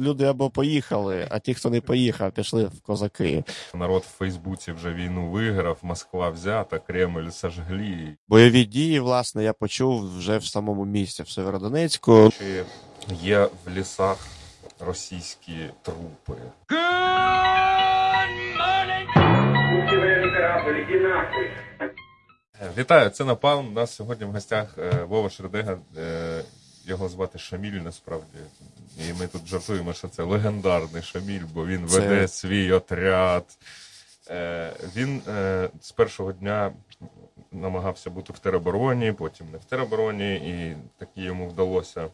люди або поїхали, а ті, хто не поїхав, пішли в козаки. Народ в Фейсбуці вже війну виграв, Москва взята, Кремль сожгли. Бойові дії, власне, я почув вже в самому місті, в Северодонецьку. Чи є в лісах російські трупи? Е, Вітаю, це Напалм. У нас сьогодні в гостях е, Вова Шердега. Його звати Шаміль насправді. І ми тут жартуємо, що це легендарний Шаміль, бо він Це- веде свій отряд. Е, Він е, з першого дня намагався бути в теробороні, потім не в теробороні, і таки йому вдалося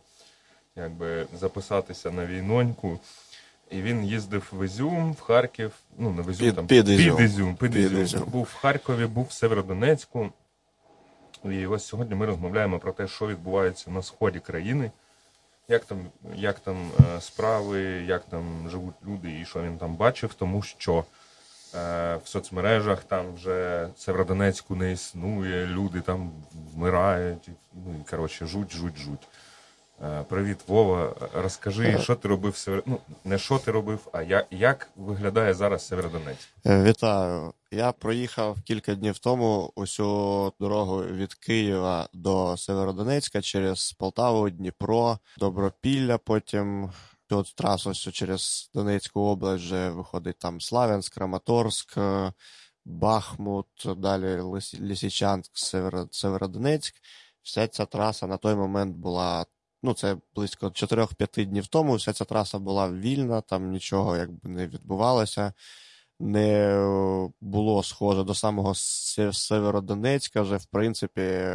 якби, записатися на війноньку. І він їздив в Ізюм, в Харків, ну не в Ізюм, Під- там під Ізюм. під Ізюм, під Під Ізюм. Ізюм. Був в Харкові, був в Северодонецьку. І ось сьогодні ми розмовляємо про те, що відбувається на сході країни, як там, як там е, справи, як там живуть люди і що він там бачив, тому що е, в соцмережах там вже Северодонецьку не існує, люди там вмирають. Ну і коротше, жуть, жуть, жуть. Е, Привіт, Вова. Розкажи, що ти робив Север... Ну, не що ти робив, а як, як виглядає зараз Северодонецьк? Е, Вітаю. Я проїхав кілька днів тому усю дорогу від Києва до Северодонецька через Полтаву, Дніпро, Добропілля, потім цю трасу через Донецьку область вже виходить там Славянськ, Краматорськ, е, Бахмут, далі Лис- Лисичанськ, Северо- Северодонецьк. Вся ця траса на той момент була. Ну, це близько 4-5 днів тому. Вся ця траса була вільна, там нічого якби не відбувалося не е, було схоже до самого Северодонецька, вже в принципі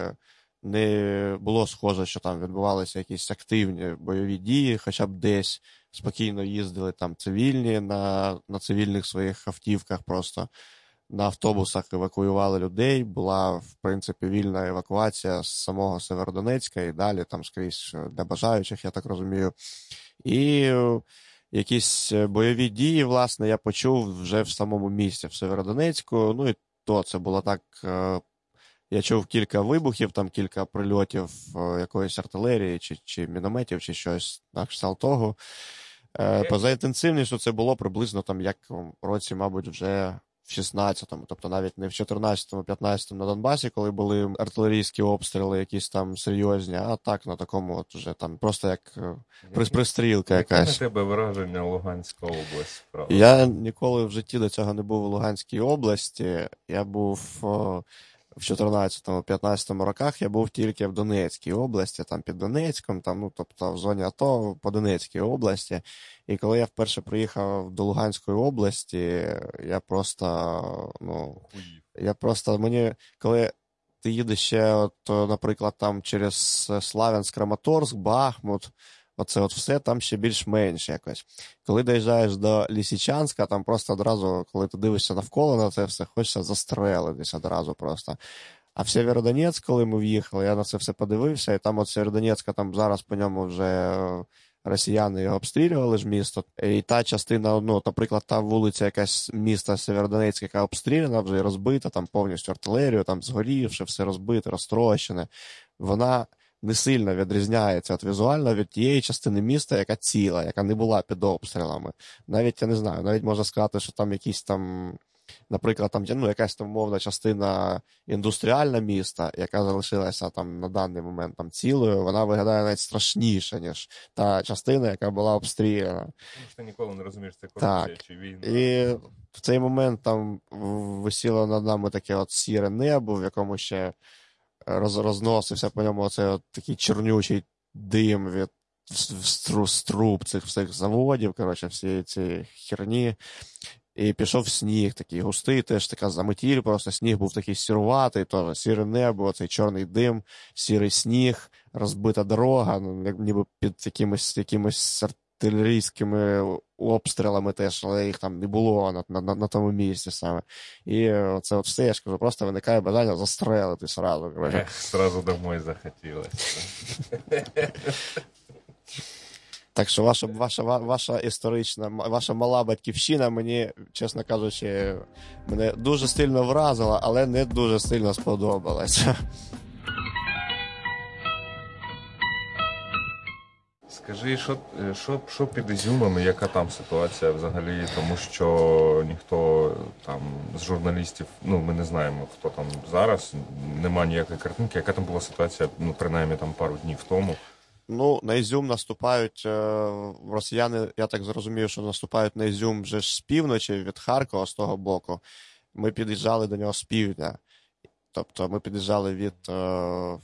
не було схоже, що там відбувалися якісь активні бойові дії, хоча б десь спокійно їздили там цивільні на, на цивільних своїх автівках, просто на автобусах евакуювали людей. Була в принципі вільна евакуація з самого Северодонецька і далі там скрізь е, для бажаючих, я так розумію. І е, якісь е, бойові дії, власне, я почув вже в самому місті, в Северодонецьку. Ну і то це було так. Я чув кілька вибухів, там кілька прильотів якоїсь артилерії, чи, чи мінометів, чи щось на кшталт того. Поза інтенсивністю це було приблизно там, як в році, мабуть, вже в 16-му, тобто навіть не в 14-му, 15-му на Донбасі, коли були артилерійські обстріли, якісь там серйозні, а так на такому, от вже там просто як пристрілка якась. Яке на тебе враження Луганська область? Правда? Я ніколи в житті до цього не був у Луганській області. Я був о, в 14-15 роках, я був тільки в Донецькій області, там під Донецьком, там, ну, тобто в зоні АТО по Донецькій області. І коли я вперше приїхав до Луганської області, я просто, ну, я просто мені, коли ти їдеш ще, от, наприклад, там через Славянськ, Краматорськ, Бахмут, оце от все там ще більш-менш якось. Коли доїжджаєш до Лісічанська, там просто одразу, коли ти дивишся навколо на це все, хочеться застрелитись одразу просто. А в Сєвєродонецьк, коли ми в'їхали, я на це все подивився, і там от Сєвєродонецька, там зараз по ньому вже е, росіяни його обстрілювали ж місто. І та частина, ну, наприклад, та вулиця якась міста Сєвєродонецьк, яка обстріляна, вже і розбита, там повністю артилерію, там згорівши, все розбите, розтрощене. Вона не сильно відрізняється от візуально від тієї частини міста, яка ціла, яка не була під обстрілами. Навіть я не знаю, навіть можна сказати, що там якісь там, наприклад, там ну, якась там мовна частина індустріальна міста, яка залишилася там на даний момент там цілою, вона виглядає навіть страшніше, ніж та частина, яка була обстріляна. Ти ніколи не розумієш, це корупція Так. чи війна. І в цей момент там висіло над нами таке от сіре небо, в якому ще роз, розносився по ньому оцей такий чорнючий дим від стру, струб цих всіх заводів, коротше, всієї цієї херні. І пішов сніг такий густий, теж така заметіль, просто сніг був такий сіруватий, теж сіре небо, цей чорний дим, сірий сніг, розбита дорога, ну, ніби під якимось, якимось артилерійськими обстрілами теж, але їх там не було на, на, на, тому місці саме. І е, це от все, я ж кажу, просто виникає бажання застрелити сразу. Сразу домой захотілося. Так що ваша, ваша, ваша історична, ваша мала батьківщина мені, чесно кажучи, мене дуже сильно вразила, але не дуже сильно сподобалася. Скажи, що, е, що, що під Ізюмами, яка там ситуація взагалі, тому що ніхто там з журналістів, ну ми не знаємо, хто там зараз, нема ніякої картинки, яка там була ситуація, ну принаймні там пару днів тому. Ну, на Ізюм наступають е, росіяни, я так зрозумів, що наступають на Ізюм вже ж з півночі від Харкова, з того боку. Ми під'їжджали до нього з півдня. Тобто ми під'їжджали від, е,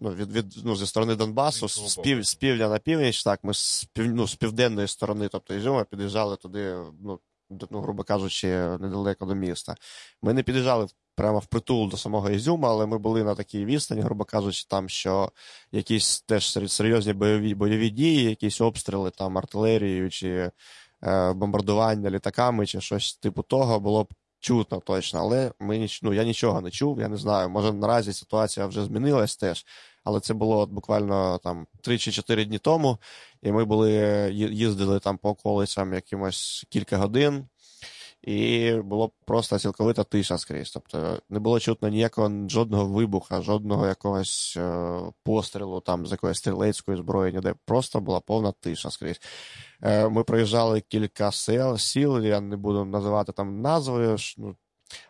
ну, від, від ну, зі сторони Донбасу, З з, пів, з півдня на північ, так, ми з, пів, ну, з південної сторони, тобто Ізюма, під'їжджали туди, ну, ну, грубо кажучи, недалеко до міста. Ми не під'їжджали прямо впритул до самого Ізюма, але ми були на такій відстані, грубо кажучи, там, що якісь теж серйозні бойові, бойові дії, якісь обстріли там артилерією чи е, бомбардування літаками, чи щось типу того, було б чутно точно. Але ми ну, я нічого не чув, я не знаю. Може, наразі ситуація вже змінилась теж. Але це було от буквально там 3 чи 4 дні тому, і ми були, їздили там по околицям якимось кілька годин, і було просто цілковита тиша скрізь. Тобто не було чутно ніякого жодного вибуха, жодного якогось е, пострілу там з якоїсь стрілецької зброї, ніде просто була повна тиша скрізь. Е, ми проїжджали кілька сел, сіл, я не буду називати там назви, ну,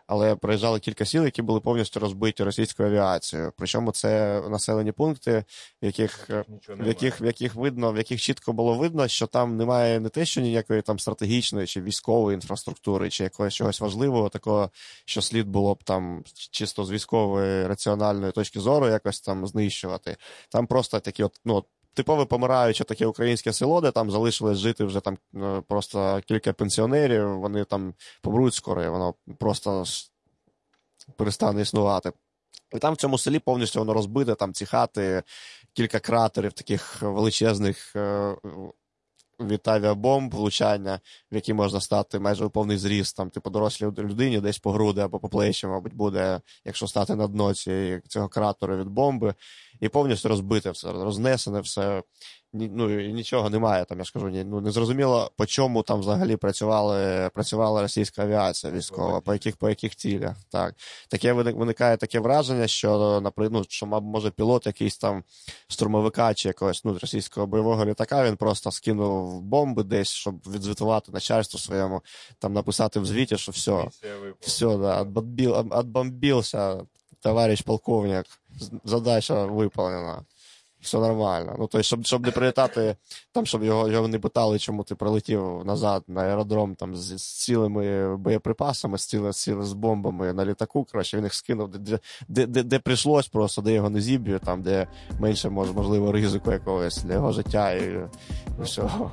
але проїжджали кілька сіл, які були повністю розбиті російською авіацією. Причому це населені пункти, в яких е, в яких, в яких видно, в яких чітко було видно, що там немає не те, що ніякої там стратегічної чи військової інфраструктури, чи якогось чогось важливого, такого, що слід було б там чисто з військової раціональної точки зору якось там знищувати. Там просто такі, от, ну, типове помираюче таке українське село, де там залишилось жити вже там е, просто кілька пенсіонерів, вони там помруть скоро, і воно просто перестане існувати. І там в цьому селі повністю воно розбите, там ці хати, кілька кратерів таких величезних е, від авіабомб, влучання, в які можна стати майже у повний зріст, там, типу, дорослій людині десь по груди або по плечі, мабуть, буде, якщо стати на дно цього кратеру від бомби, і повністю розбите все, рознесене все. Ні, ну, і нічого немає, там, я ж кажу, ні, ну, не зрозуміло, по чому там взагалі працювали, працювала російська авіація військова, по яких, по яких цілях. Так. Таке виник- виникає таке враження, що, наприклад, ну, що, може пілот якийсь там штурмовика чи якогось ну, російського бойового літака, він просто скинув бомби десь, щоб відзвітувати начальству своєму, там написати в звіті, що все, все, да, отбомбил, отбомбился, товарищ полковник, задача виповнена. Все нормально. Ну, тобто, щоб, щоб не прилітати, там, щоб його, його не питали, чому ти прилетів назад на аеродром там, з, з цілими боєприпасами, з, ціли, з, з бомбами на літаку. Коротше, він їх скинув, де, де, де, де прийшлось, просто де його не зіб'ють, там, де менше мож, можливо ризику якогось для його життя і, і всього.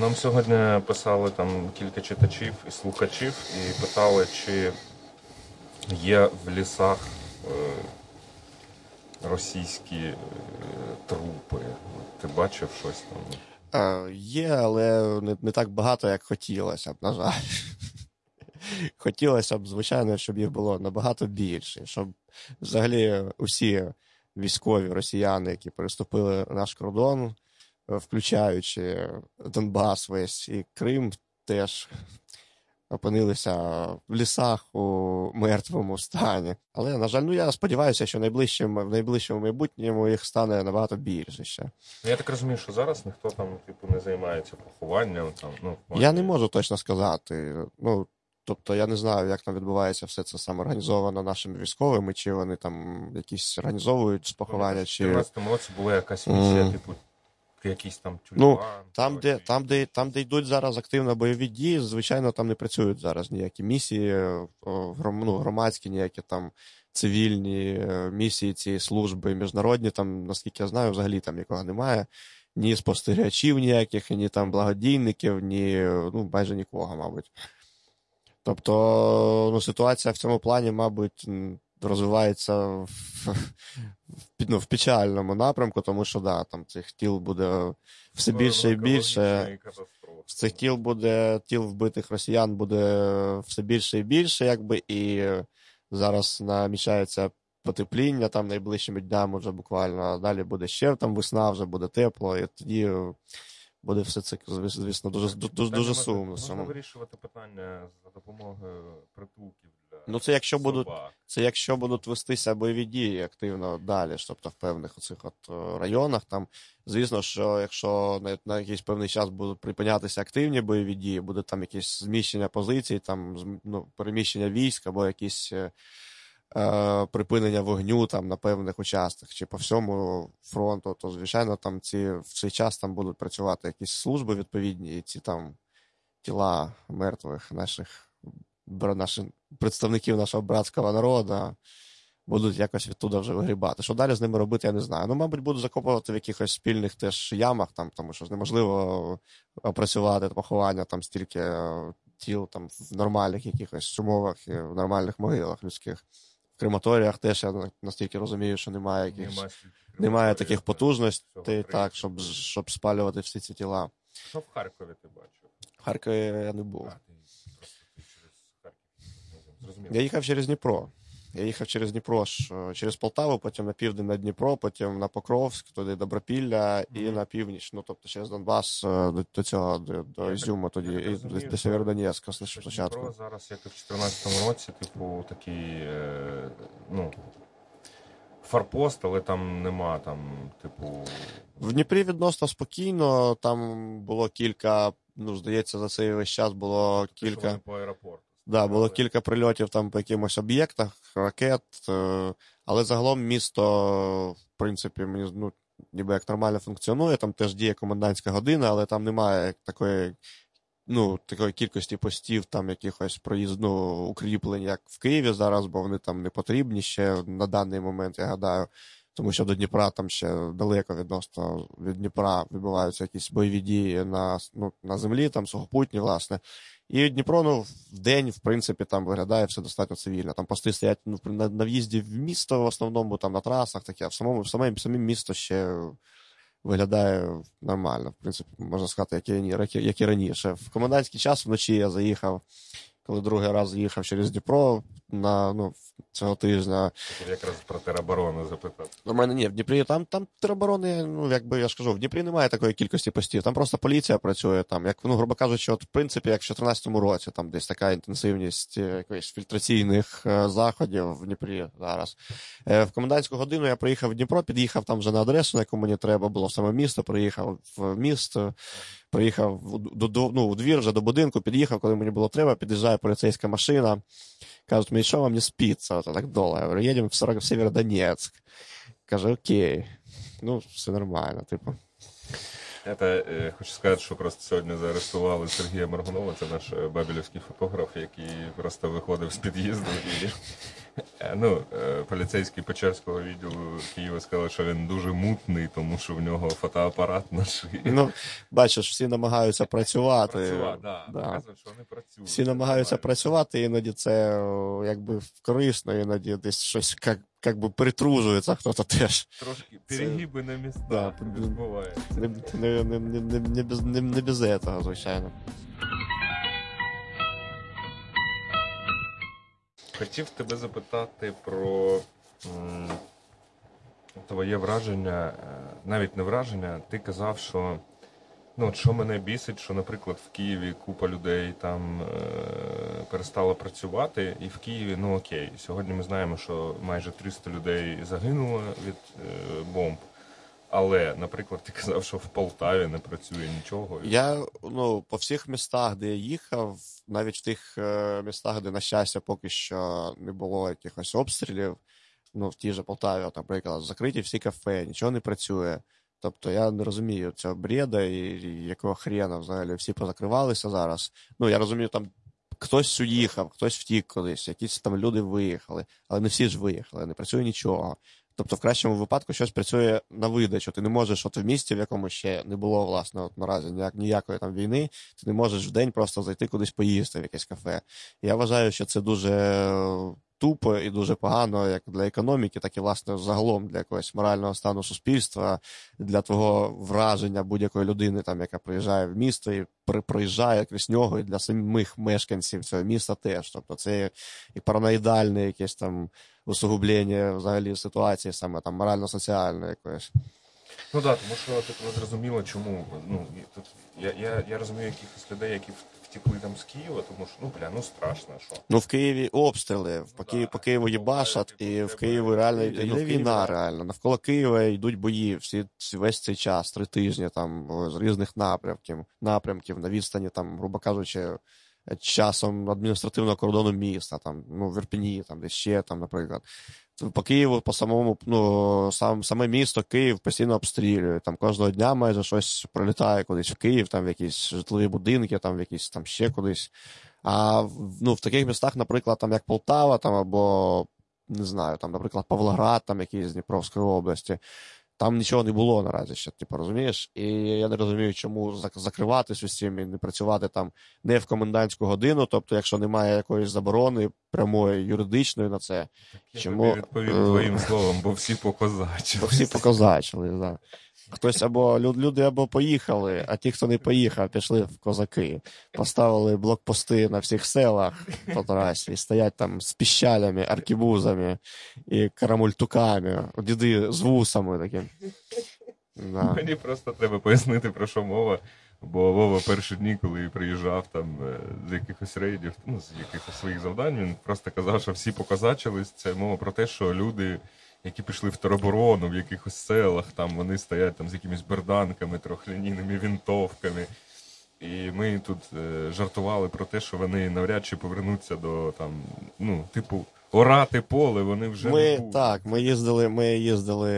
Нам сьогодні писали там кілька читачів і слухачів і питали, чи є в лісах е, російські е, трупи. Ти бачив щось там? Е, Є, але не, не так багато, як хотілося б, на жаль. Хотілося б, звичайно, щоб їх було набагато більше, щоб взагалі усі військові росіяни, які переступили наш кордон, включаючи Донбас весь і Крим, теж опинилися в лісах у мертвому стані. Але, на жаль, ну я сподіваюся, що найближчим, в найближчому майбутньому їх стане набагато більше ще. Ну, Я так розумію, що зараз ніхто там, типу, не займається похованням. Там, ну, в Я не можу точно сказати. Ну, тобто, я не знаю, як там відбувається все це саме організовано нашими військовими, чи вони там якісь організовують поховання, В чи 2014 році була якась місія, Мгм. типу, якийсь там Ну, там, де, там, де, там, де йдуть зараз активно бойові дії, звичайно, там не працюють зараз ніякі місії, гром, ну, громадські, ніякі там цивільні е, місії цієї служби міжнародні. Там, наскільки я знаю, взагалі там нікого немає. Ні спостерігачів ніяких, ні там благодійників, ні ну, майже нікого, мабуть. Тобто, ну, ситуація в цьому плані, мабуть, розвивається в, в, ну, в печальному напрямку, тому що да, там цих тіл буде все більше і більше. З цих тіл буде тіл вбитих росіян буде все більше і більше, якби і зараз намічається потепління там найближчими днями вже буквально. А далі буде ще там весна, вже буде тепло, і тоді буде все це, звісно, дуже, дуже, дуже сумно. Можна вирішувати питання за допомогою притулків Ну, це якщо будуть, це якщо будуть вестися бойові дії активно далі, тобто в певних оцих от е, районах. Там, звісно, що якщо на, на якийсь певний час будуть припинятися активні бойові дії, буде там якесь зміщення позицій, там ну, переміщення військ або якісь е, е, припинення вогню там на певних участках чи по всьому фронту, то звичайно там ці в цей час там будуть працювати якісь служби відповідні, і ці там тіла мертвих наших наших представників нашого братського народу будуть якось відтуда вже вигрібати. Що далі з ними робити, я не знаю. Ну, мабуть, буду закопувати в якихось спільних теж ямах, там, тому що неможливо опрацювати поховання там стільки е, тіл там в нормальних якихось умовах, і в нормальних могилах людських. В крематоріях теж я настільки розумію, що немає якихось. Нема стільки Немає таких потужностей, так, щоб, щоб спалювати всі ці тіла. Що в Харкові ти бачив? В Харкові я не був. А, ти просто ти через Харків. Зрозуміло. Я їхав через Дніпро. Я їхав через Дніпро, е, через Полтаву, потім на південь на Дніпро, потім на Покровськ, туди Добропілля і на північ. Ну, тобто через Донбас е, до, до цього, до, до Ізюма тоді, я і розумію, до, до Сєвєродонецька спочатку. Дніпро зараз, як і в 2014 році, типу, такий, е, ну, форпост, але там нема там, типу, В Дніпрі відносно спокійно, там було кілька, ну, здається, за цей весь час було що кілька. по аеропорту. Да, було кілька прильотів там по якимось об'єктах, ракет, е, але загалом місто, в принципі, мені ну, ніби як нормально функціонує. Там теж діє комендантська година, але там немає такої, ну, такої кількості постів, там якихось проїзну укріплень, як в Києві зараз, бо вони там не потрібні ще на даний момент, я гадаю. Тому що до Дніпра там ще далеко відносно від Дніпра відбуваються якісь бойові дії на, ну, на землі, там сухопутні, власне. І Дніпро, ну, в день, в принципі, там виглядає все достатньо цивільно. Там пости стоять ну, на, на в'їзді в місто, в основному, там на трасах, таке, а в самому в самому, самі місто ще виглядає нормально. В принципі, можна сказати, як і, рані- як, і- як і раніше. В комендантський час вночі я заїхав, коли другий раз їхав через Дніпро на ну, цього тижня. Хотів якраз про тероборону запитати. У мене ні, в Дніпрі там, там тероборони, ну якби я ж кажу, в Дніпрі немає такої кількості постів. Там просто поліція працює там, як ну, грубо кажучи, от в принципі, як в 2014 році, там десь така інтенсивність е, якоїсь фільтраційних е, заходів в Дніпрі зараз. Е, в комендантську годину я приїхав в Дніпро, під'їхав там вже на адресу, на яку мені треба було в саме місто. Приїхав в місто, приїхав до, до, ну, у двір вже до будинку, під'їхав, коли мені було треба, під'їжджає поліцейська машина. Кажуть, мені що вам не спиться? вот так долго. Я їдемо в 40 в Северодонецк. Каже, окей. Ну, все нормально, типу. Это, е, хочу сказати, що просто сьогодні заарестували Сергія Маргунова, це наш е, бабілівський фотограф, який просто виходив з під'їзду і ну, е, поліцейський Печерського відділу Києва сказали, що він дуже мутний, тому що в нього фотоапарат на шиї. Ну, бачиш, всі намагаються працювати. Працювати, да, Да. показують, що вони працюють. Всі намагаються працювати, іноді це якби корисно, іноді десь щось як, як би притружується хто-то теж. Трошки перегиби на містах Да, відбувається. Не, не, не, не, не, не, без, не, не без этого, звичайно. Хотів тебе запитати про твоє враження, е, навіть не враження, ти казав, що ну, от що мене бісить, що, наприклад, в Києві купа людей там е, перестала працювати, і в Києві, ну окей, сьогодні ми знаємо, що майже 300 людей загинуло від е, бомб. Але, наприклад, ти казав, що в Полтаві не працює нічого. Я ну, по всіх містах, де я їхав, навіть в тих е, містах, де, на щастя, поки що не було якихось обстрілів, ну, в тій же Полтаві, наприклад, закриті всі кафе, нічого не працює. Тобто я не розумію цього бреда і, і якого хрена взагалі всі позакривалися зараз. Ну, я розумію, там хтось уїхав, хтось втік кудись, якісь там люди виїхали, але не всі ж виїхали, не працює нічого. Тобто, в кращому випадку щось працює на видачу. Ти не можеш, от в місті, в якому ще не було, власне, от наразі ніяк, ніякої там війни, ти не можеш в день просто зайти кудись поїсти в якесь кафе. Я вважаю, що це дуже тупо і дуже погано як для економіки, так і власне загалом для якогось морального стану суспільства, для твого враження будь-якої людини, там, яка приїжджає в місто і проїжджає крізь нього, і для самих мешканців цього міста теж. Тобто це і параноїдальне якесь там усугублення взагалі ситуації, саме там морально-соціальної якоїсь. Ну так, да, тому що тут зрозуміло, чому. Ну, тут, я, я, я розумію якихось людей, які в, в там з Києва, тому що ну бля, ну страшно, що. Ну, в Києві обстріли, в по, Києві, по Києву їбашать, і в Києві реально Ну, йде в війна, реально. Навколо Києва йдуть бої всі весь цей час, три тижні там з різних напрямків, напрямків на відстані, там, грубо кажучи, часом адміністративного кордону міста, там, ну, в Ірпені, там, десь ще там, наприклад. По Києву, по самому, ну, сам, саме місто Київ постійно обстрілює. Там кожного дня майже щось прилітає кудись в Київ, там в якісь житлові будинки, там в якісь там ще кудись. А ну, в таких містах, наприклад, там як Полтава, там або не знаю, там, наприклад, Павлоград, там якийсь з Дніпровської області. Там нічого не було наразі ще, типу, розумієш? І я не розумію, чому закриватись усім і не працювати там не в комендантську годину. Тобто, якщо немає якоїсь заборони прямої юридичної на це, Я Чому, тобі відповім е, твоїм словом, бо всі покозачили. Бо всі покозачили. Да. Хтось або люди або поїхали, а ті, хто не поїхав, пішли в козаки, поставили блокпости на всіх селах по трасі, стоять там з піщалями, аркібузами і карамультуками, діди з вусами таким. Да. Мені просто треба пояснити, про що мова. Бо Вова перші дні, коли приїжджав там е, з якихось рейдів, ну, з якихось своїх завдань, він просто казав, що всі показачились. Це мова про те, що люди, які пішли в тероборону в якихось селах, там вони стоять там з якимись берданками, трохляніними вінтовками. І ми тут е, жартували про те, що вони навряд чи повернуться до там, ну, типу, орати поле, вони вже не Ми будуть. так, ми їздили, ми їздили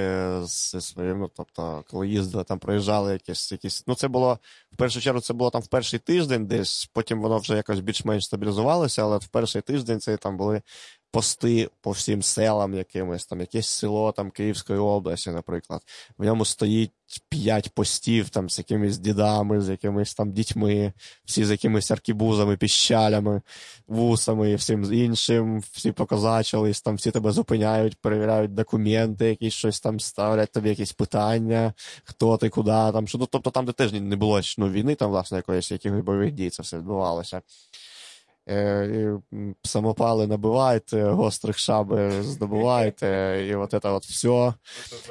з своїм, ну, тобто, коли їздили, там проїжджали якісь, якісь. Ну, це було в першу чергу, це було там в перший тиждень десь, потім воно вже якось більш-менш стабілізувалося, але в перший тиждень це там були пости по всім селам якимось, там якесь село там Київської області, наприклад. В ньому стоїть п'ять постів там з якимись дідами, з якимись там дітьми, всі з якимись аркібузами, піщалями, вусами і всім іншим, всі показачились, там всі тебе зупиняють, перевіряють документи, якісь щось там ставлять тобі якісь питання, хто ти, куди там. Що, ну, тобто там, де теж не було ну, війни, там, власне, якоїсь якихось бойових дій, це все відбувалося. Е, самопали набивайте, гострих шаби здобувайте, і от це от все.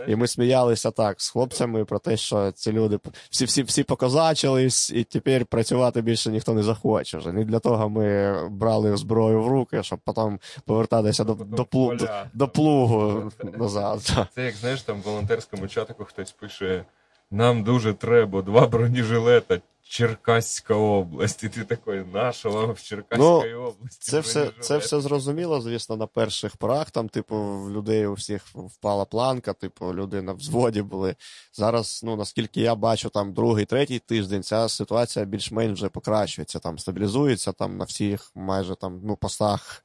І ми сміялися так з хлопцями про те, що ці люди всі всі всі покозачились, і тепер працювати більше ніхто не захоче. Вже не для того ми брали зброю в руки, щоб потім повертатися до, до, плу, до, до плугу назад. Це як знаєш, там в волонтерському чатику хтось пише: нам дуже треба два бронежилета. Черкаська область, і ти такий, наша вам в Черкаській області. Це все, це все зрозуміло, звісно, на перших порах. Там, типу, в людей у всіх впала планка, типу, люди на взводі були. Зараз, ну наскільки я бачу, там другий, третій тиждень ця ситуація більш-менш вже покращується, там стабілізується, там на всіх майже там ну, постах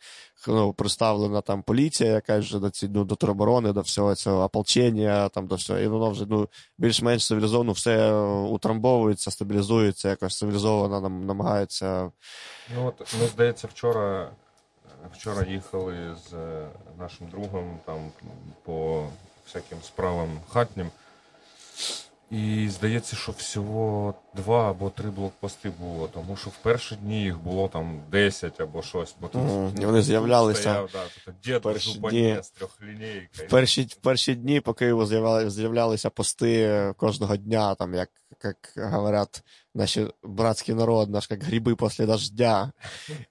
ну, представлена там поліція, якась вже до ці ну, до тероборони, до всього цього ополчення, там до всього, і воно вже ну більш-менш цивілізовано все утрамбовується, стабілізується, якось цивілізовано нам намагається. Ну, от, ми, здається, вчора, вчора їхали з е, нашим другом там по всяким справам хатнім. І здається, що всього два або три блокпости було, тому що в перші дні їх було там 10 або щось. Бо тут, ну, І вони з'являлися Стояв, да, дід перші дні. з трьохлінійкою. В перші, в перші дні по Києву з'являли- з'являлися пости кожного дня, там, як, як говорять наші братський народ, наш як гриби після дождя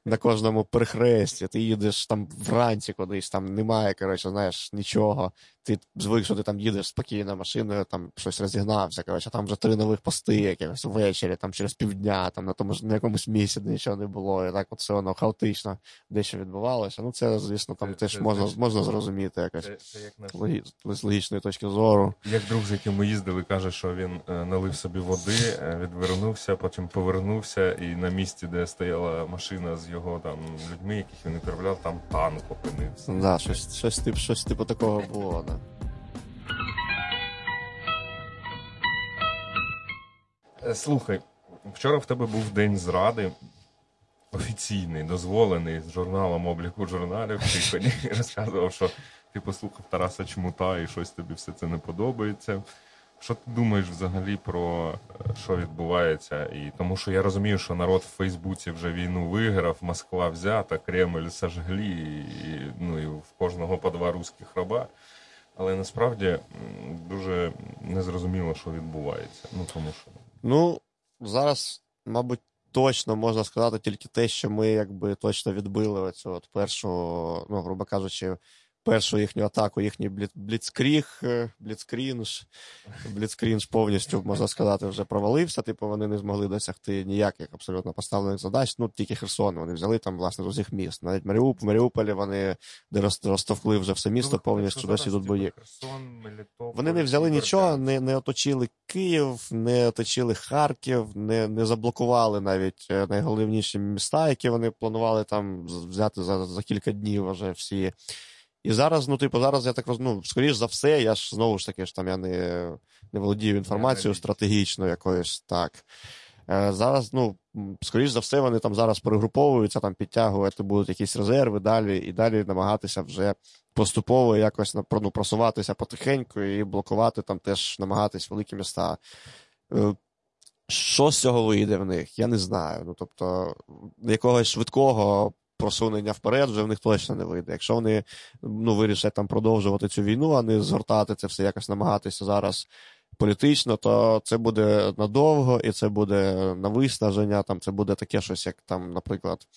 на кожному перехресті. Ти їдеш там вранці кудись, там немає, коротше, знаєш, нічого. Ти звик, що ти там їдеш спокійно машиною, там щось розігнався. Коротше, там вже три нових пости якимось ввечері, там через півдня, там на тому ж на якомусь місці нічого не було. І так от все воно хаотично дещо відбувалося. Ну, це, звісно, там Це- теж це, можна, знаєш, можна зрозуміти якось Це, це як наш логі- з логічної точки зору. Як друг, з яким ми їздили, каже, що він е, налив собі води, е, відвернувся, потім повернувся, і на місці, де стояла машина з його там людьми, яких він відправляв, там танк опинився. Да, щось, щось, тип, щось типу такого було, да. Е, Слухай, вчора в тебе був день зради. Офіційний, дозволений з журналом обліку журналів. Ти мені розказував, що ти послухав Тараса Чмута і щось тобі все це не подобається. Що ти думаєш взагалі про е, що відбувається? І тому що я розумію, що народ в Фейсбуці вже війну виграв, Москва взята, Кремль сожгли, і, ну і в кожного по два русських раба. Але насправді дуже незрозуміло, що відбувається. Ну тому що Ну, зараз, мабуть, точно можна сказати тільки те, що ми якби точно відбили оцю от першу, ну, грубо кажучи, першу їхню атаку, їхній бліцкріг, е, бліцкрінж, бліцкрінж повністю, можна сказати, вже провалився. Типу, вони не змогли досягти ніяких абсолютно поставлених задач. Ну, тільки Херсон вони взяли там, власне, з усіх міст. Навіть Маріуп, в Маріуполі вони де розтовкли вже все місто Ну, повністю досі тут бої. Херсон, Мелітополь, Вони не взяли нічого, не, не оточили Київ, не оточили Харків, не, не заблокували навіть е, найголовніші міста, які вони планували там взяти за, за кілька днів вже всі. І зараз, ну, типу, зараз я так розумію, ну, скоріш за все, я ж знову ж таки ж там я не, не володію інформацією стратегічною якоюсь так. Е, зараз, ну, скоріш за все, вони там зараз перегруповуються, там підтягувати будуть якісь резерви далі, і далі намагатися вже поступово якось ну, просуватися потихеньку і блокувати там теж намагатись великі міста. Е, Що з цього вийде в них, я не знаю. Ну, тобто, якогось швидкого просунення вперед вже в них точно не вийде. Якщо вони ну, вирішать там продовжувати цю війну, а не згортати це все, якось намагатися зараз політично, то це буде надовго, і це буде на виснаження. Там це буде таке щось, як там, наприклад,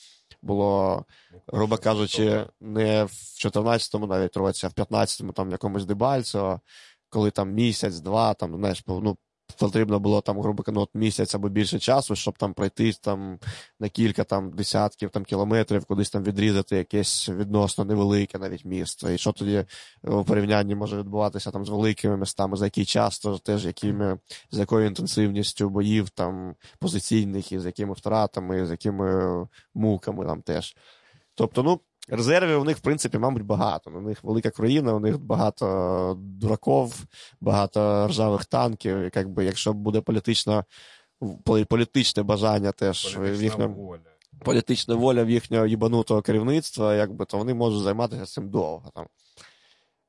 було грубо кажучи, не в 14-му навіть році, а в 15-му там якомусь Дебальцево, коли там місяць-два, там, знаєш, ну, потрібно було там, грубо кажучи, от місяць або більше часу, щоб там пройти там на кілька там десятків там кілометрів, кудись там відрізати якесь відносно невелике навіть місто. І що тоді у порівнянні може відбуватися там з великими містами, за який час, то теж якими, з якою інтенсивністю боїв там позиційних, і з якими втратами, і з якими муками там теж. Тобто, ну, резервів у них, в принципі, мабуть, багато. У них велика країна, у них багато дураков, багато ржавих танків. І якби, якщо буде політично, полі- політичне бажання теж в Політична їхньому воля. політична воля в їхнього їбанутого керівництва, якби, то вони можуть займатися цим довго. Там.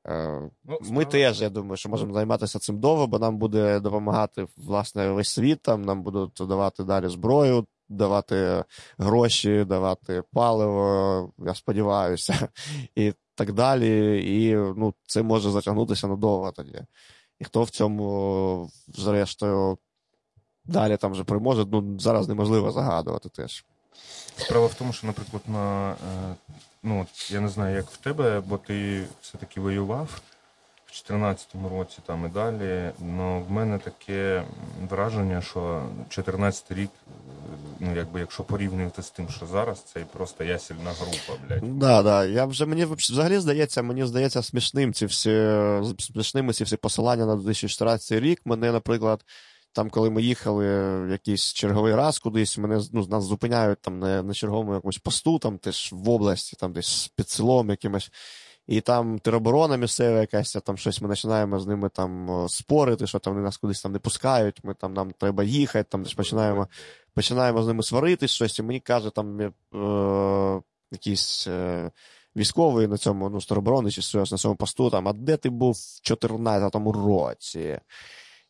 Е, Ну, Ми справа- теж, я думаю, що можемо займатися цим довго, бо нам буде допомагати власне весь світ. Там нам будуть давати далі зброю, давати гроші, давати паливо, я сподіваюся, і так далі. І ну, це може затягнутися надовго тоді. І хто в цьому, зрештою, далі там вже переможе, ну зараз неможливо загадувати теж. Справа в тому, що, наприклад, на е, ну я не знаю, як в тебе, бо ти все-таки воював 2014 році там і далі. Ну в мене таке враження, що 14 рік, ну якби якщо порівнювати з тим, що зараз, це просто ясельна група, блядь. Да, да. Я вже мені взагалі здається, мені здається смішним ці всі смішними ці всі посилання на 2014 рік. Мене, наприклад, там, коли ми їхали в якийсь черговий раз кудись, мене ну, нас зупиняють там на, на черговому якомусь посту, там теж в області, там десь під селом якимось. І там тероборона місцева якась, там щось ми починаємо з ними там спорити, що там вони нас кудись там не пускають, ми там нам треба їхати, там десь починаємо починаємо з ними сваритись щось, і мені каже там е, якийсь е, військовий на цьому, ну, староборони чи щось на цьому посту, там, а де ти був в 14-му році?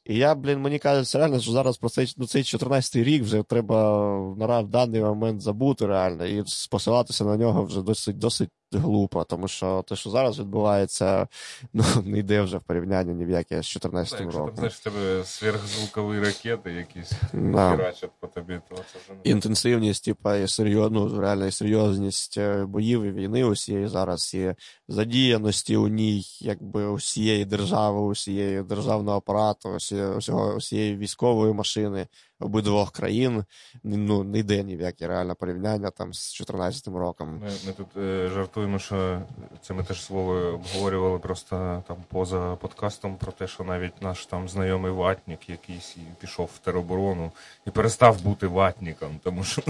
І я, блін, мені кажеться, реально, що зараз про цей, ну, цей 14-й рік вже треба на даний момент забути реально і посилатися на нього вже досить досить глупо, тому що те, що зараз відбувається, ну, не йде вже в порівняння ні в яке з 14 Якщо там, роком. знаєш, тебе сверхзвукові ракети якісь Да. херачать по тобі, то це вже не інтенсивність, типа, і серйозну, ну, реально і серйозність е, боїв і війни усієї зараз, і задіяності у ній, якби усієї держави, усієї державного апарату, усієї, усього, усієї військової машини обидвох країн. Ну, не йде ні в яке реальне порівняння там з 14 роком. Ми, ми тут е, жартуємо, що це ми теж слово обговорювали просто там поза подкастом про те, що навіть наш там знайомий ватник якийсь пішов в тероборону і перестав бути ватником. Тому що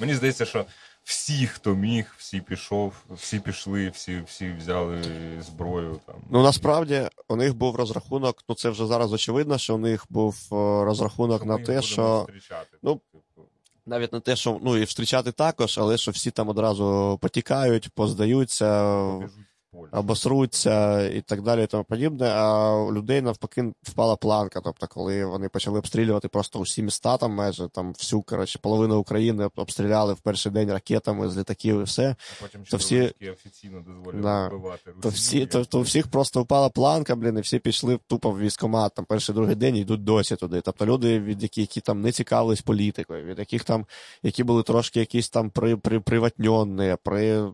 мені здається, що всі, хто міг, всі пішов, всі пішли, всі, всі взяли зброю. Там. Ну насправді у них був розрахунок. Ну це вже зараз очевидно, що у них був е, розрахунок Що на те, що ну, Типу, навіть на те, що ну і встрічати також, але що всі там одразу потікають, поздаються, побіжуть. Обосруться і так далі, і тому подібне. А у людей навпаки впала планка. Тобто, коли вони почали обстрілювати просто усі міста, там майже там всю коротше, половину України обстріляли в перший день ракетами з літаків і все. А потім то всі- офіційно дозволив Да. вбивати То всі, то, то у всіх просто впала планка, блін, і всі пішли тупо в військкомат, там перший другий день і йдуть досі туди. Тобто люди, від які, які там не цікавились політикою, від яких там, які були трошки якісь там при, при, приватньонні, при,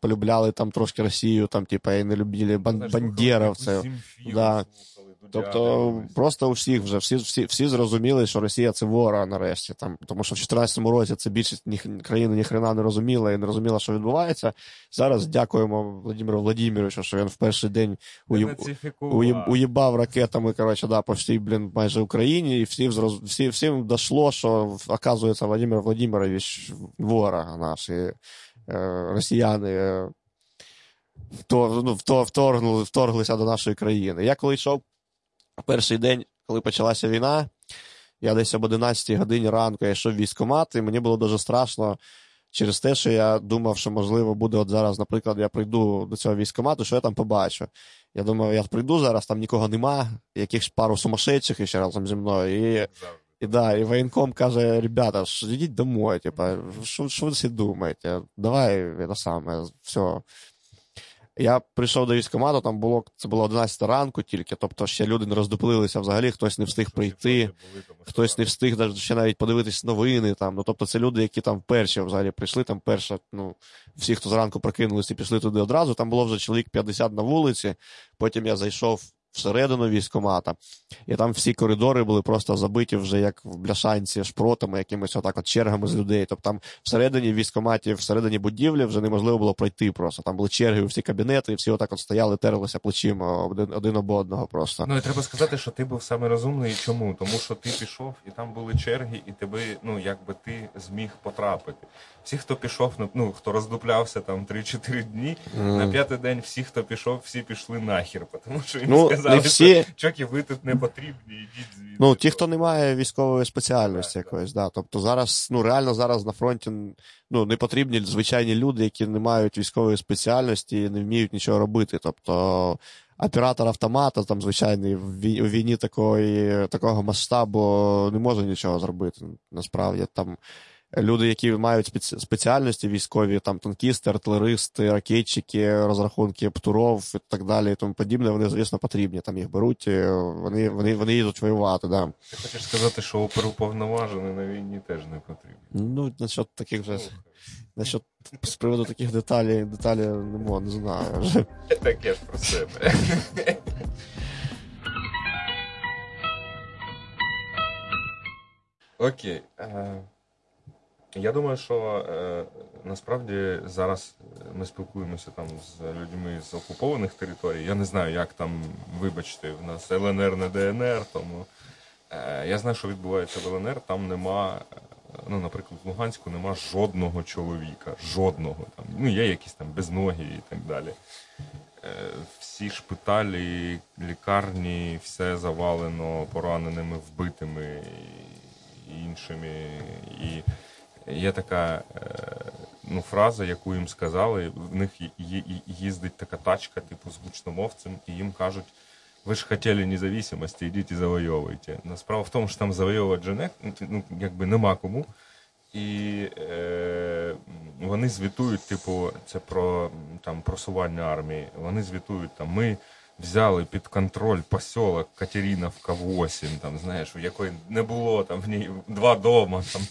полюбляли там трошки Росію, там, типа, і не любили бан, бандєровців. Да. Тобто просто у всіх вже всі, всі, всі зрозуміли, що Росія це ворог нарешті. Там, тому що в 2014 році це більшість ні, країни ніхрена не розуміла і не розуміла, що відбувається. Зараз дякуємо Владимиру Владимировичу, що він в перший день уїб, уїб, уїбав ракетами, коротше, да, по всій, блін, майже Україні, і всі, всі, всім дошло, що, оказується, Владимир Владимирович ворог наш, і е, росіяни е, втор, ну, втор, вторгнули, вторглися до нашої країни. Я коли йшов перший день, коли почалася війна, я десь об 11 годині ранку я йшов в військкомат, і мені було дуже страшно через те, що я думав, що можливо буде от зараз, наприклад, я прийду до цього військкомату, що я там побачу. Я думав, я прийду зараз, там нікого нема, якихось пару сумасшедших ще разом зі мною. І, і, да, і воєнком каже: ребята, йдіть домой, типа, що, що ви всі думаєте? Давай це саме, все. Я прийшов до військкомату, там було це було 11 ранку тільки, тобто ще люди не роздуплилися взагалі, хтось не встиг прийти. Хтось не встиг ще навіть подивитись новини. Там. Ну, тобто це люди, які там перші взагалі прийшли, там перша, ну, всі, хто зранку прокинулися і пішли туди одразу. Там було вже чоловік 50 на вулиці. Потім я зайшов всередину військкомата, і там всі коридори були просто забиті вже як в бляшанці шпротами, якимись отак от чергами з людей. Тобто там всередині військкоматі, всередині будівлі вже неможливо було пройти просто. Там були черги у всі кабінети, і всі отак от стояли, терлися плечима один, один об одного просто. Ну і треба сказати, що ти був саме розумний. Чому? Тому що ти пішов, і там були черги, і тебе, ну якби ти зміг потрапити. Всі, хто пішов, ну, ну хто роздуплявся там 3-4 дні, на п'ятий день всі, хто пішов, всі пішли нахер, тому що їм Ну, сказали, не всі- що чоки, ви тут не потрібні, ідіть звідси. Ну, ті, хто не має військової спеціальності Так, якоїсь, да. Тобто зараз, ну реально зараз на фронті ну, не потрібні звичайні люди, які не мають військової спеціальності і не вміють нічого робити. Тобто оператор автомата, там, звичайний, в у війні такої, такого масштабу не може нічого зробити. Насправді там. Люди, які мають спеці- спеціальності військові, там танкісти, артилеристи, ракетчики, розрахунки птуров і так далі, і тому подібне, вони, звісно, потрібні. Там їх беруть, вони, вони, вони їдуть воювати. Да. Ти хочеш сказати, що оперуповноважений на війні теж не потрібен. Ну, насчет таких же, насчет з приводу таких деталей, деталей не не знаю. Вже. Таке ж про себе. Окей. Е, Я думаю, що е, насправді зараз ми спілкуємося там з людьми з окупованих територій. Я не знаю, як там, вибачте, в нас ЛНР не ДНР, тому е, я знаю, що відбувається в ЛНР. Там нема, е, ну, наприклад, в Луганську нема жодного чоловіка. Жодного там. Ну, є якісь там безногі і так далі. Е, Всі шпиталі, лікарні, все завалено пораненими, вбитими і іншими. І є така е, ну, фраза, яку їм сказали. В них їздить така тачка, типу, з гучномовцем, і їм кажуть. Ви ж хотіли незалежності, ідіть і завойовуйте. Но справа в тому, що там завойовувати же не, ну, якби нема кому. І е, вони звітують, типу, це про там просування армії. Вони звітують там, ми взяли під контроль посілок Катериновка 8, там, знаєш, в якої не було там в ній два дома. Там,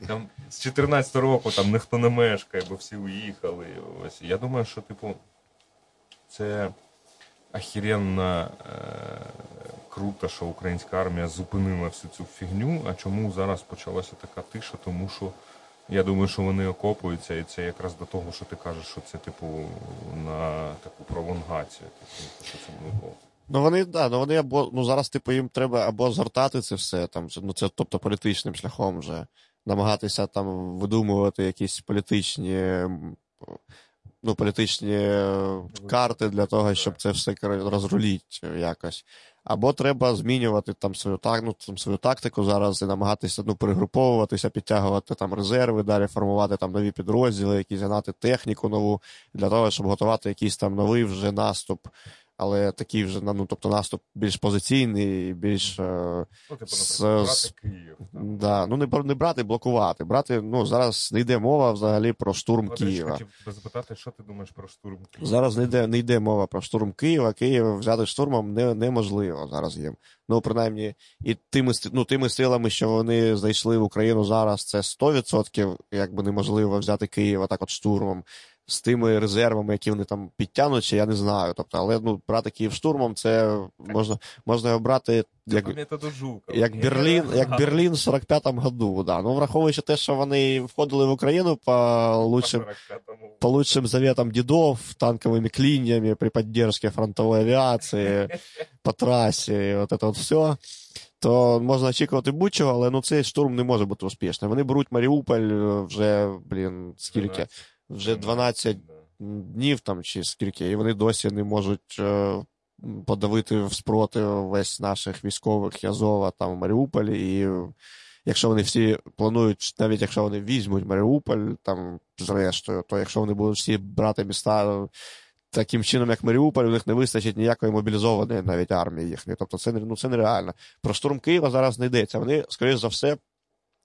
там, з 14 року там ніхто не мешкає, бо всі уїхали. Ось. Я думаю, що, типу, це охеренно е, круто, що українська армія зупинила всю цю фігню. А чому зараз почалася така тиша? Тому що я думаю, що вони окопуються, і це якраз до того, що ти кажеш, що це типу на таку пролонгацію. Типу, що це було. Ну вони, да, ну вони або ну зараз, типу, їм треба або згортати це все, там, це- ну це тобто політичним шляхом вже. Намагатися там видумувати якісь політичні. Ну, політичні е, карти для того, щоб це все розруліть якось. Або треба змінювати там свою так, ну, там, свою тактику зараз і намагатися ну, перегруповуватися, підтягувати там резерви, далі формувати там нові підрозділи, якісь гнати техніку нову для того, щоб готувати якийсь там новий вже наступ але такий вже ну, тобто наступ більш позиційний, більш. Е, ну, типу, брати Київ. Да, ну не не брати, блокувати. Брати, ну зараз не йде мова взагалі про штурм ну, Києва. Я хотів тебе запитати, що ти думаєш про штурм Києва? Зараз не йде не йде мова про штурм Києва. Київ взяти штурмом не, неможливо зараз їм. Ну, принаймні, і тими ну, тими силами, що вони зайшли в Україну зараз, це 100% якби неможливо взяти Києва так от штурмом з тими резервами, які вони там підтягнуть, я не знаю. Тобто, але ну, брати Київ штурмом, це можна можна його брати як як Берлін як Берлін в 45-му году. Да. Ну, враховуючи те, що вони входили в Україну по лучшим, по лучшим заветам дідов, танковими кліннями при підтримці фронтової авіації, по трасі, от це от все. То можна очікувати будь-чого, але ну цей штурм не може бути успішним. Вони беруть Маріуполь е, вже, блін, скільки? Вже 12 днів там чи скільки, і вони досі не можуть е, подавити в спротив весь наших військових Язова там в Маріуполі. І якщо вони всі планують, навіть якщо вони візьмуть Маріуполь там зрештою, то якщо вони будуть всі брати міста. Таким чином, як Маріуполь, у них не вистачить ніякої мобілізованої навіть армії їхньої. Тобто це ну, це нереально. Про штурм Києва зараз не йдеться. Вони, скоріш за все,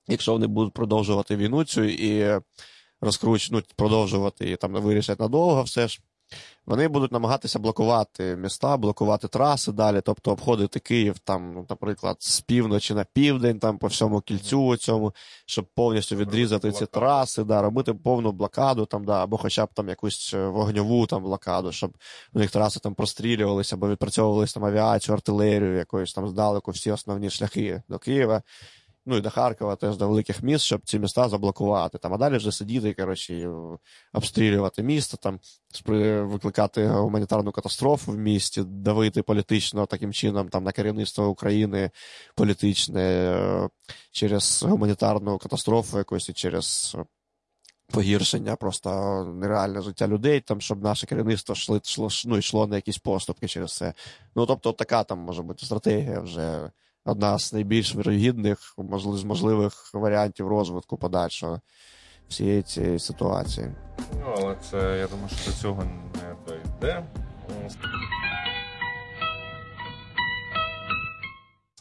якщо вони будуть продовжувати війну цю і розкручнуть, продовжувати і там вирішать надовго все ж. Вони будуть намагатися блокувати міста, блокувати траси далі, тобто обходити Київ, там, ну, наприклад, з півночі на південь, там по всьому кільцю цьому, щоб повністю відрізати ці траси, да, робити повну блокаду, там, да, або хоча б там якусь е, вогньову там блокаду, щоб у них траси там прострілювалися, або відпрацьовувалися там авіацію, артилерію, якоюсь там здалеку всі основні шляхи до Києва ну і до Харкова, теж до великих міст, щоб ці міста заблокувати. Там, А далі вже сидіти, коротше, обстрілювати місто, там, викликати гуманітарну катастрофу в місті, давити політично таким чином там, на керівництво України політичне е, через гуманітарну катастрофу якусь і через. Погіршення просто нереальне життя людей, там, щоб наше керівництво йшло, йшло, ну, йшло на якісь поступки через це. Ну, тобто, така там може бути стратегія вже одна з найбільш вирогідних, можливих варіантів розвитку подальшого всієї цієї ситуації. Ну, але це, я думаю, що до цього не дойде.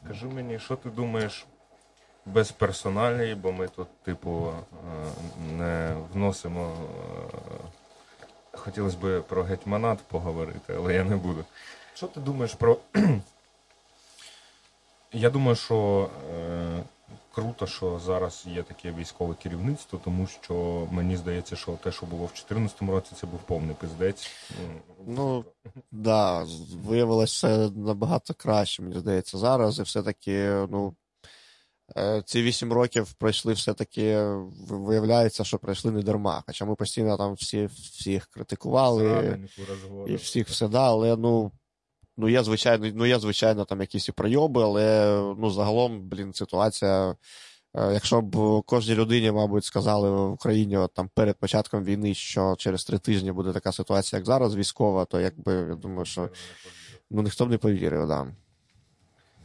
Скажи мені, що ти думаєш без персоналії, бо ми тут, типу, е, не вносимо. Е, хотілося б про гетьманат поговорити, але я не буду. Що ти думаєш про я думаю, що е, круто, що зараз є таке військове керівництво, тому що мені здається, що те, що було в 2014 році, це був повний пиздець. Ну да, виявилося все набагато краще, мені здається, зараз. І все-таки, ну. Е, ці вісім років пройшли все-таки, виявляється, що пройшли не дарма. Хоча ми постійно там всі, всіх критикували і всіх все да, але ну Ну, є, звичайно, ну, є, звичайно, там якісь і пройоби, але ну, загалом, блін, ситуація. Е, якщо б кожній людині, мабуть, сказали в Україні от, там перед початком війни, що через три тижні буде така ситуація, як зараз, військова, то якби я думаю, що ну ніхто б не повірив, да.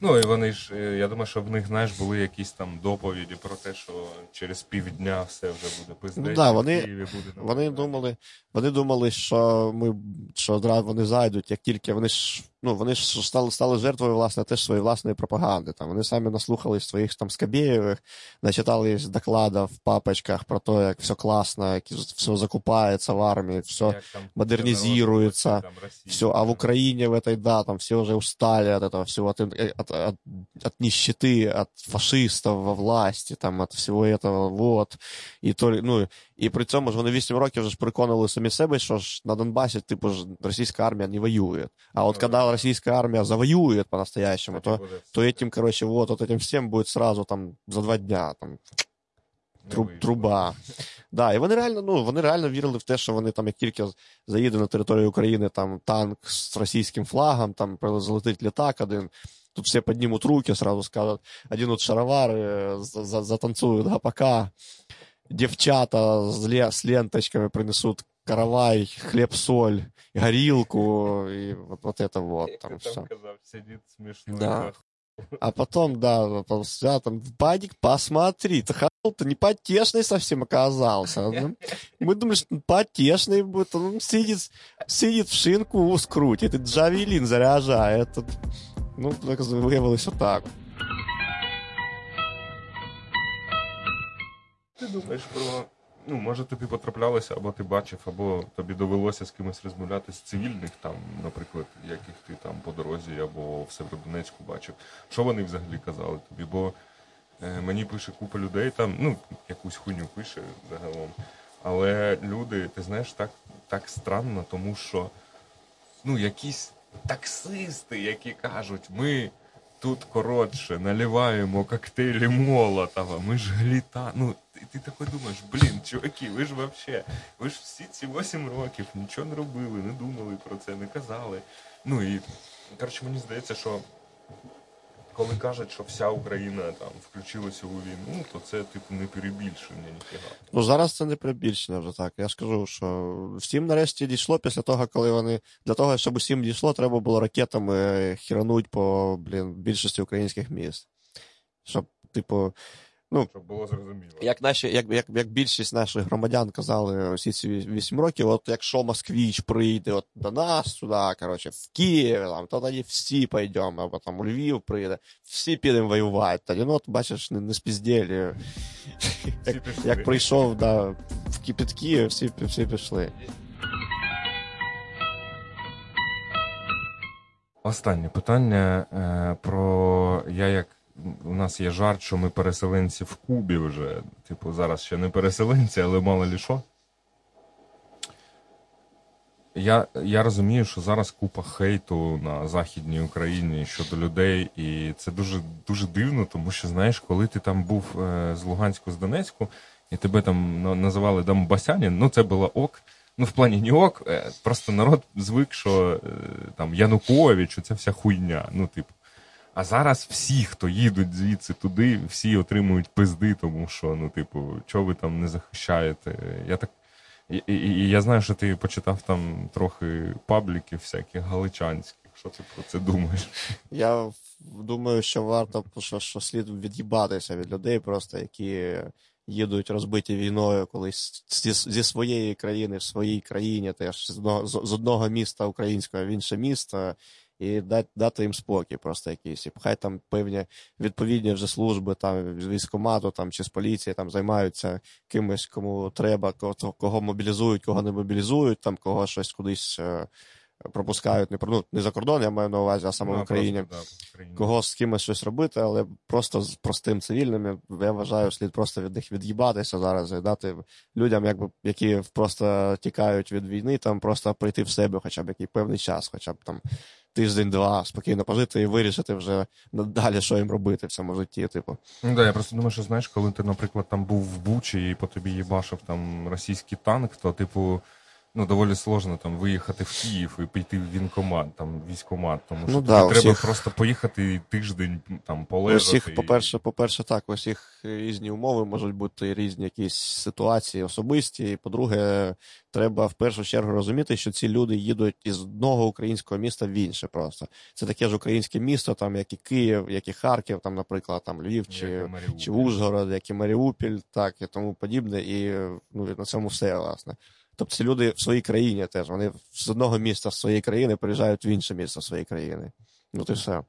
Ну і вони ж, е, я думаю, що в них, знаєш, були якісь там доповіді про те, що через півдня все вже буде пиздець. Ну, да, вони, буде вони думали, вони думали, що ми що одразу вони зайдуть, як тільки вони ж ну, вони ж стали стали жертвою власне теж своєї власної пропаганди. Там Вони самі наслухались своїх там Скабєєвих, начитались докладів в папочках про те, як все класно, як все закупається в армії, все модернизируется, все, а в Україні в этой, да, там все вже устали от этого всего, от, от, от, от нищеты, от фашистов во власти, там, от всего этого, вот. І то, ну, і при цьому ж вони 8 років вже ж переконували самі себе, що ж на Донбасі, типу, ж російська армія не воює. А от коли російська армія завоює по-настоящему, то, то этим, короче, вот, вот этим всем будет сразу там за два дня там, труб, труба. Да, І вони реально ну, вони реально вірили в те, що вони там, як тільки заїде на територію України там танк з російським флагом, там залетить літак один. Тут все поднимут руки, сразу скажут, оденут шаровары, затанцуют ГПК, Девчата с, ленточками принесут каравай, хлеб-соль, горилку, и вот, вот это вот. Там ти все. там казав, сидить смішно. Да. А потом, да, потом, да, там, Вадик, посмотри, ты то не потешный совсем оказался. Ну, Мы думали, что он потешный будет, он сидит, сидит в шинку, ус крутит, и джавелин заряжает. Ну, так виявилось отак. Ти думаєш про. Ну, може, тобі потраплялося, або ти бачив, або тобі довелося з кимось розмовляти з цивільних, там, наприклад, яких ти там по дорозі або в Северодонецьку бачив. Що вони взагалі казали тобі? Бо е, мені пише купа людей там, ну, якусь хуйню пише загалом. Але люди, ти знаєш, так, так странно, тому що ну, якісь таксисти, які кажуть, ми тут коротше наливаємо коктейлі Молотова, ми ж гліта. Ну, ти, ти такий думаєш, блін, чуваки, ви ж вообще, ви ж всі ці 8 років нічого не робили, не думали про це, не казали. Ну і коротше, мені здається, що коли кажуть, що вся Україна там включилася у війну, то це типу не перебільшення ніфіга. Ну, зараз це не перебільшення вже так. Я ж кажу, що всім нарешті дійшло після того, коли вони. Для того, щоб усім дійшло, треба було ракетами хірануть по блін, більшості українських міст. Щоб, типу, Щоб було зрозуміло. як наші, як, як, як більшість наших громадян казали всі ці 8 років, от якщо москвіч прийде от до нас сюди, коротше, в Київ, там, то тоді всі пойдемо, або там у Львів прийде, всі підемо воювати. Тоді, ну, от, бачиш, не, не спіздєлі. Як, як прийшов да, в кипятки, всі, всі пішли. Останнє питання е, про я як у нас є жарт, що ми переселенці в Кубі вже. Типу, зараз ще не переселенці, але мало лі що. Я, я розумію, що зараз купа хейту на Західній Україні щодо людей, і це дуже дуже дивно, тому що знаєш, коли ти там був е, з Луганську, з Донецьку, і тебе там на- називали Донбасянин, ну це було ок. Ну, в плані не ок, е, просто народ звик, що е, там Янукович, оця вся хуйня. Ну, типу. А зараз всі, хто їдуть звідси туди, всі отримують пизди, тому що, ну, типу, чого ви там не захищаєте? Я так. І, і, і я знаю, що ти почитав там трохи пабліків всяких галичанських. Що ти про це думаєш? Я думаю, що варто що, що слід від'їбатися від людей, просто які їдуть розбиті війною колись зі, зі своєї країни в своїй країні, теж з одного, з одного міста українського в інше місто, і дати, дати їм спокій просто якийсь. І хай там певні відповідні вже служби там з військкомату там, чи з поліції там займаються кимось, кому треба, кого, кого мобілізують, кого не мобілізують, там кого щось кудись. е, Пропускають не ну, не за кордон, я маю на увазі, а саме в Ну, Україні да, Україні. кого з кимось щось робити, але просто з простим цивільним, я вважаю, слід просто від них від'їбатися зараз і дати людям, якби, які просто тікають від війни, там просто прийти в себе хоча б який певний час, хоча б там тиждень-два, спокійно пожити і вирішити вже надалі, що їм робити в цьому житті. Типу. Ну да, я просто думаю, що знаєш, коли ти, наприклад, там був в Бучі і по тобі їбашив там російський танк, то, типу, ну, доволі сложно там виїхати в Київ і піти в вінкомат, там, військомат, тому що Ну да, треба всіх- просто поїхати і тиждень там полежати. всіх, і- по-перше, по-перше, так, у всіх різні умови можуть бути різні якісь ситуації особисті. І, по-друге, треба в першу чергу розуміти, що ці люди їдуть із одного українського міста в інше просто. Це таке ж українське місто, там як і Київ, як і Харків, там, наприклад, там Львів чи, чи Ужгород, як і Маріуполь, так і тому подібне. І ну, на цьому все, власне. Тобто ці люди в своїй країні теж. Вони з одного міста з своєї країни приїжджають в інше місто своєї країни. Ну, то все.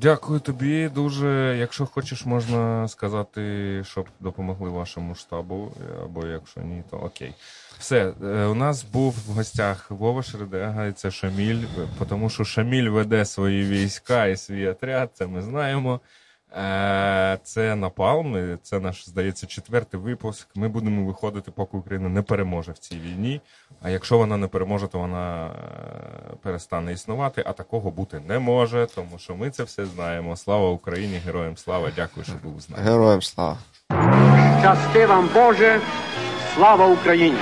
Дякую тобі дуже. Якщо хочеш, можна сказати, щоб допомогли вашому штабу, або якщо ні, то окей. Все, е, у нас був в гостях Вова Шередега, і це Шаміль, е, тому що Шаміль веде свої війська і свій отряд, це ми знаємо. Е, Це Напалм, це наш, здається, четвертий випуск. Ми будемо виходити, поки Україна не переможе в цій війні. А якщо вона не переможе, то вона е, перестане існувати, а такого бути не може, тому що ми це все знаємо. Слава Україні, героям слава! Дякую, що був з нами. Героям слава! Щасти вам Боже, слава Україні!